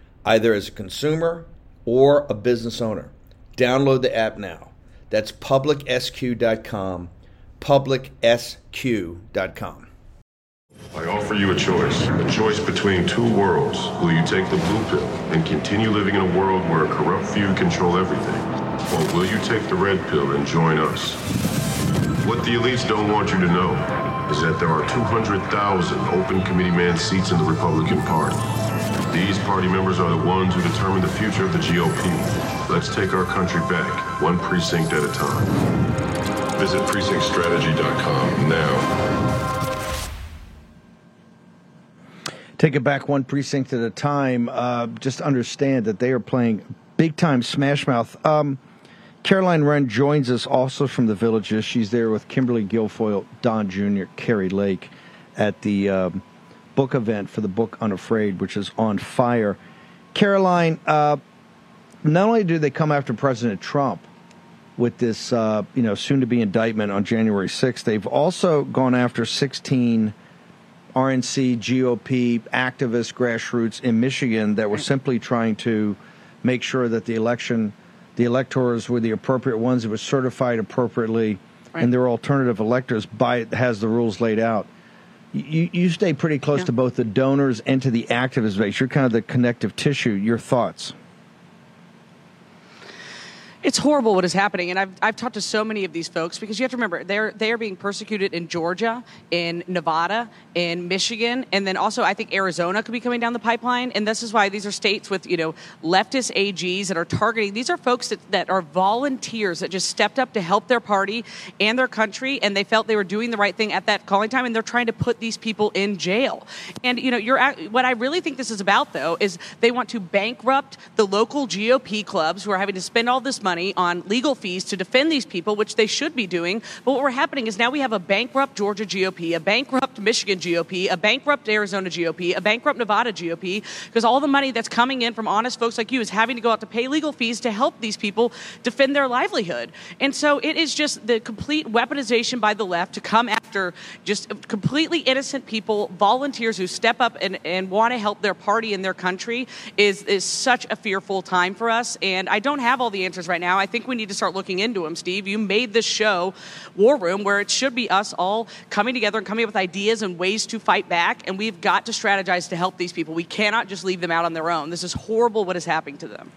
either as a consumer or a business owner. Download the app now. That's publicsq.com, publicsq.com. I offer you a choice. A choice between two worlds. Will you take the blue pill and continue living in a world where a corrupt few control everything? Or will you take the red pill and join us? What the elites don't want you to know is that there are 200,000 open committeeman seats in the Republican Party. These party members are the ones who determine the future of the GOP. Let's take our country back, one precinct at a time. Visit precinctstrategy.com now. Take it back one precinct at a time. Uh, just understand that they are playing big time Smash Mouth. Um, Caroline Wren joins us also from the villages. She's there with Kimberly Guilfoyle, Don Jr., Kari Lake at the um, book event for the book Unafraid, which is on fire. Caroline, uh, not only do they come after President Trump with this, uh, you know, soon-to-be indictment on January 6th, they've also gone after 16 RNC, GOP activists, grassroots in Michigan that were simply trying to make sure that the election, the electors were the appropriate ones, it was certified appropriately, right. and their alternative electors by has the rules laid out. You, you stay pretty close yeah. to both the donors and to the activist base. You're kind of the connective tissue. Your thoughts? It's horrible what is happening, and I've, I've talked to so many of these folks because you have to remember they're they are being persecuted in Georgia, in Nevada, in Michigan, and then also I think Arizona could be coming down the pipeline. And this is why these are states with you know leftist AGs that are targeting. These are folks that, that are volunteers that just stepped up to help their party and their country, and they felt they were doing the right thing at that calling time, and they're trying to put these people in jail. And you know, you're what I really think this is about though is they want to bankrupt the local GOP clubs who are having to spend all this money money on legal fees to defend these people, which they should be doing. But what we're happening is now we have a bankrupt Georgia GOP, a bankrupt Michigan GOP, a bankrupt Arizona GOP, a bankrupt Nevada GOP, because all the money that's coming in from honest folks like you is having to go out to pay legal fees to help these people defend their livelihood. And so it is just the complete weaponization by the left to come after just completely innocent people, volunteers who step up and, and want to help their party and their country is, is such a fearful time for us. And I don't have all the answers right now. I think we need to start looking into them, Steve. You made this show, War Room, where it should be us all coming together and coming up with ideas and ways to fight back. And we've got to strategize to help these people. We cannot just leave them out on their own. This is horrible what is happening to them.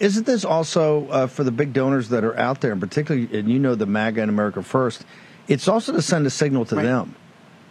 Isn't this also uh, for the big donors that are out there, and particularly, and you know, the MAGA and America First? It's also to send a signal to right. them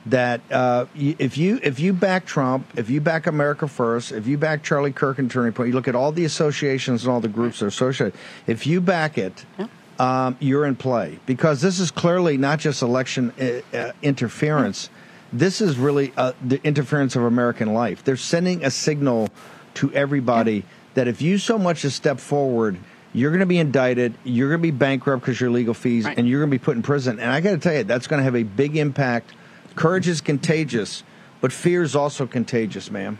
that uh, if you if you back Trump, if you back America First, if you back Charlie Kirk and Turning Point, you look at all the associations and all the groups that are associated. If you back it, yeah. um, you're in play because this is clearly not just election uh, uh, interference. This is really uh, the interference of American life. They're sending a signal to everybody that if you so much as step forward, you're going to be indicted, you're going to be bankrupt because your legal fees, Right. and you're going to be put in prison. And I got to tell you, that's going to have a big impact. Courage is contagious, but fear is also contagious, ma'am.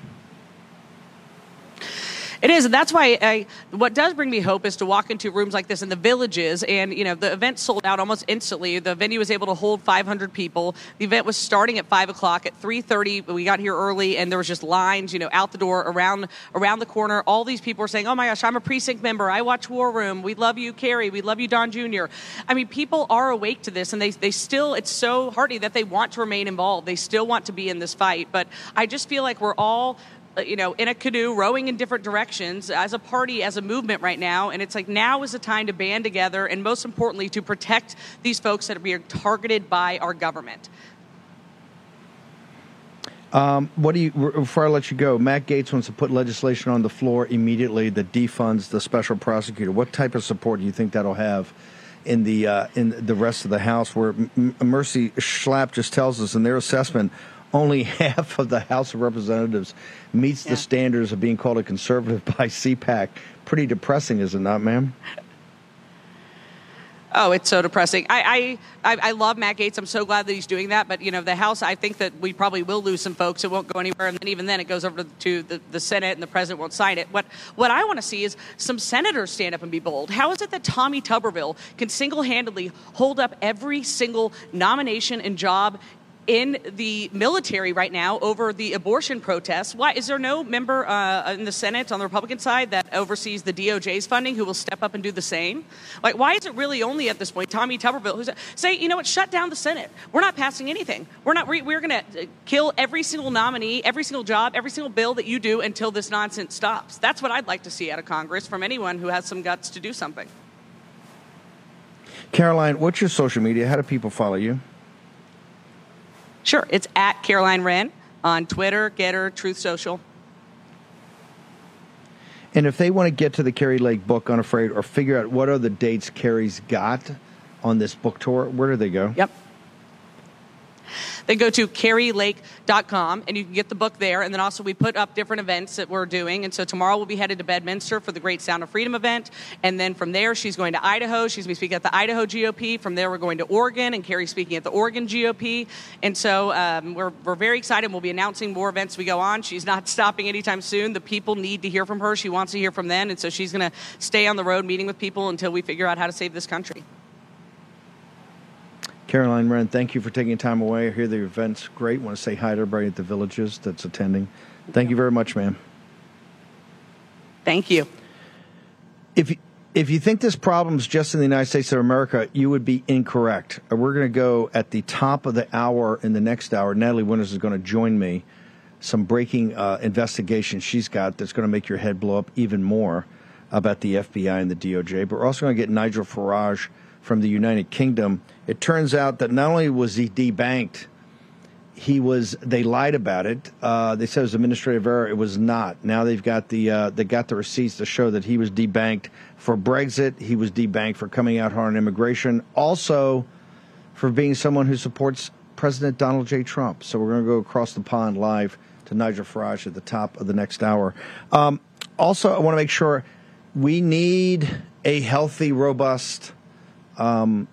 It is, and that's why I, what does bring me hope is to walk into rooms like this in the villages, and you know the event sold out almost instantly. The venue was able to hold 500 people. The event was starting at five o'clock. At 3:30, we got here early, and there was just lines, you know, out the door, around around the corner. All these people were saying, "Oh my gosh, I'm a precinct member. I watch War Room. We love you, Kari. We love you, Don Jr." I mean, people are awake to this, and they they still. It's so heartening that they want to remain involved. They still want to be in this fight, but I just feel like we're all you know, in a canoe, rowing in different directions as a party, as a movement right now. And it's like now is the time to band together and most importantly, to protect these folks that are being targeted by our government. Um, what do you, before I let you go, Matt Gaetz wants to put legislation on the floor immediately that defunds the special prosecutor. What type of support do you think that'll have in the uh, in the rest of the House? Where M- Mercy Schlapp just tells us in their assessment, only [LAUGHS] half of the House of Representatives meets the standards of being called a conservative by CPAC. Pretty depressing, is it not, ma'am? Oh, it's so depressing. I, I, I love Matt Gaetz. I'm so glad that he's doing that. But you know, the House, I think that we probably will lose some folks. It won't go anywhere, and then even then, it goes over to, the, the Senate, and the president won't sign it. What what I want to see is some senators stand up and be bold. How is it that Tommy Tuberville can single-handedly hold up every single nomination and job? In the military right now over the abortion protests. Why is there no member uh, in the Senate on the Republican side that oversees the DOJ's funding who will step up and do the same? Like, why is it really only at this point Tommy Tuberville who's say, you know what, shut down the Senate. We're not passing anything. We're not. We, we're going to kill every single nominee, every single job, every single bill that you do until this nonsense stops. That's what I'd like to see out of Congress from anyone who has some guts to do something. Caroline, what's your social media? How do people follow you? Sure, it's at Caroline Wren on Twitter, Gettr, Truth Social. And if they want to get to the Kari Lake book, Unafraid, or figure out what are the dates Kari's got on this book tour, where do they go? Yep. Then go to karilake.com and you can get the book there. And then also, we put up different events that we're doing. And so, tomorrow we'll be headed to Bedminster for the Great Sound of Freedom event. And then from there, she's going to Idaho. She's going to be speaking at the Idaho GOP. From there, we're going to Oregon, and Kari's speaking at the Oregon GOP. And so, um, we're, we're very excited. We'll be announcing more events we go on. She's not [LAUGHS] stopping anytime soon. The people need to hear from her. She wants to hear from them. And so, she's going to stay on the road meeting with people until we figure out how to save this country. Caroline Wren, thank you for taking time away. I hear the event's great. want to say hi to everybody at the villages that's attending. Thank you very much, ma'am. Thank you. If you, if you think this problem's just in the United States of America, you would be incorrect. Uh, We're going to go at the top of the hour in the next hour. Natalie Winters is going to join me. Some breaking uh, investigation she's got that's going to make your head blow up even more about the FBI and the DOJ. But we're also going to get Nigel Farage from the United Kingdom. It turns out that not only was he debanked, he was they lied about it. Uh, they said it was administrative error. It was not. Now they've got the uh, they got the receipts to show that he was debanked for Brexit. He was debanked for coming out hard on immigration. Also for being someone who supports President Donald J. Trump. So we're going to go across the pond live to Nigel Farage at the top of the next hour. Um, also, I want to make sure we need a healthy, robust um,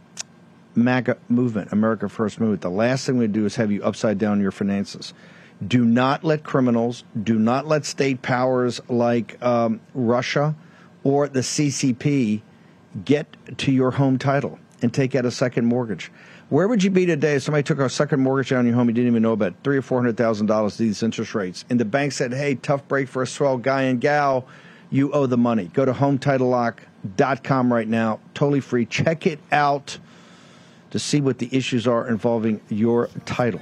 MAGA movement, America First movement. The last thing we do is have you upside down your finances. Do not let criminals, do not let state powers like um, Russia or the CCP get to your home title and take out a second mortgage. Where would you be today if somebody took a second mortgage on your home you didn't even know about, three or four hundred thousand dollars these interest rates, and the bank said, "Hey, tough break for a swell guy and gal, you owe the money." Go to HometitleLock.com right now, totally free. Check it out to see what the issues are involving your title,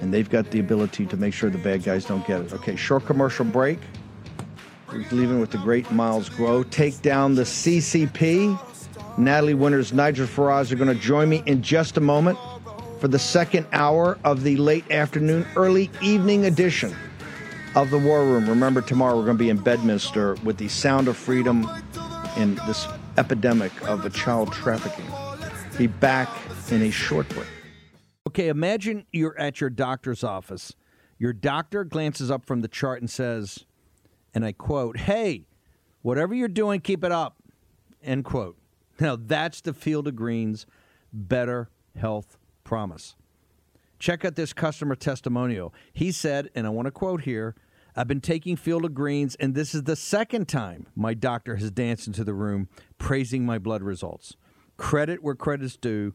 and they've got the ability to make sure the bad guys don't get it. Okay, short commercial break. We're leaving with the great Miles Guo. Take down the CCP. Natalie Winters, Nigel Farage are going to join me in just a moment for the second hour of the late afternoon, early evening edition of the War Room. Remember, tomorrow we're going to be in Bedminster with the Sound of Freedom and this epidemic of a child trafficking. Be back in a short break. Okay, imagine you're at your doctor's office. Your doctor glances up from the chart and says, and I quote, Hey, Whatever you're doing, keep it up. End quote. Now, that's the Field of Greens Better Health Promise. Check out this customer testimonial. He said, and I want to quote here I've been taking Field of Greens, and this is the second time my doctor has danced into the room praising my blood results. Credit where credit's due.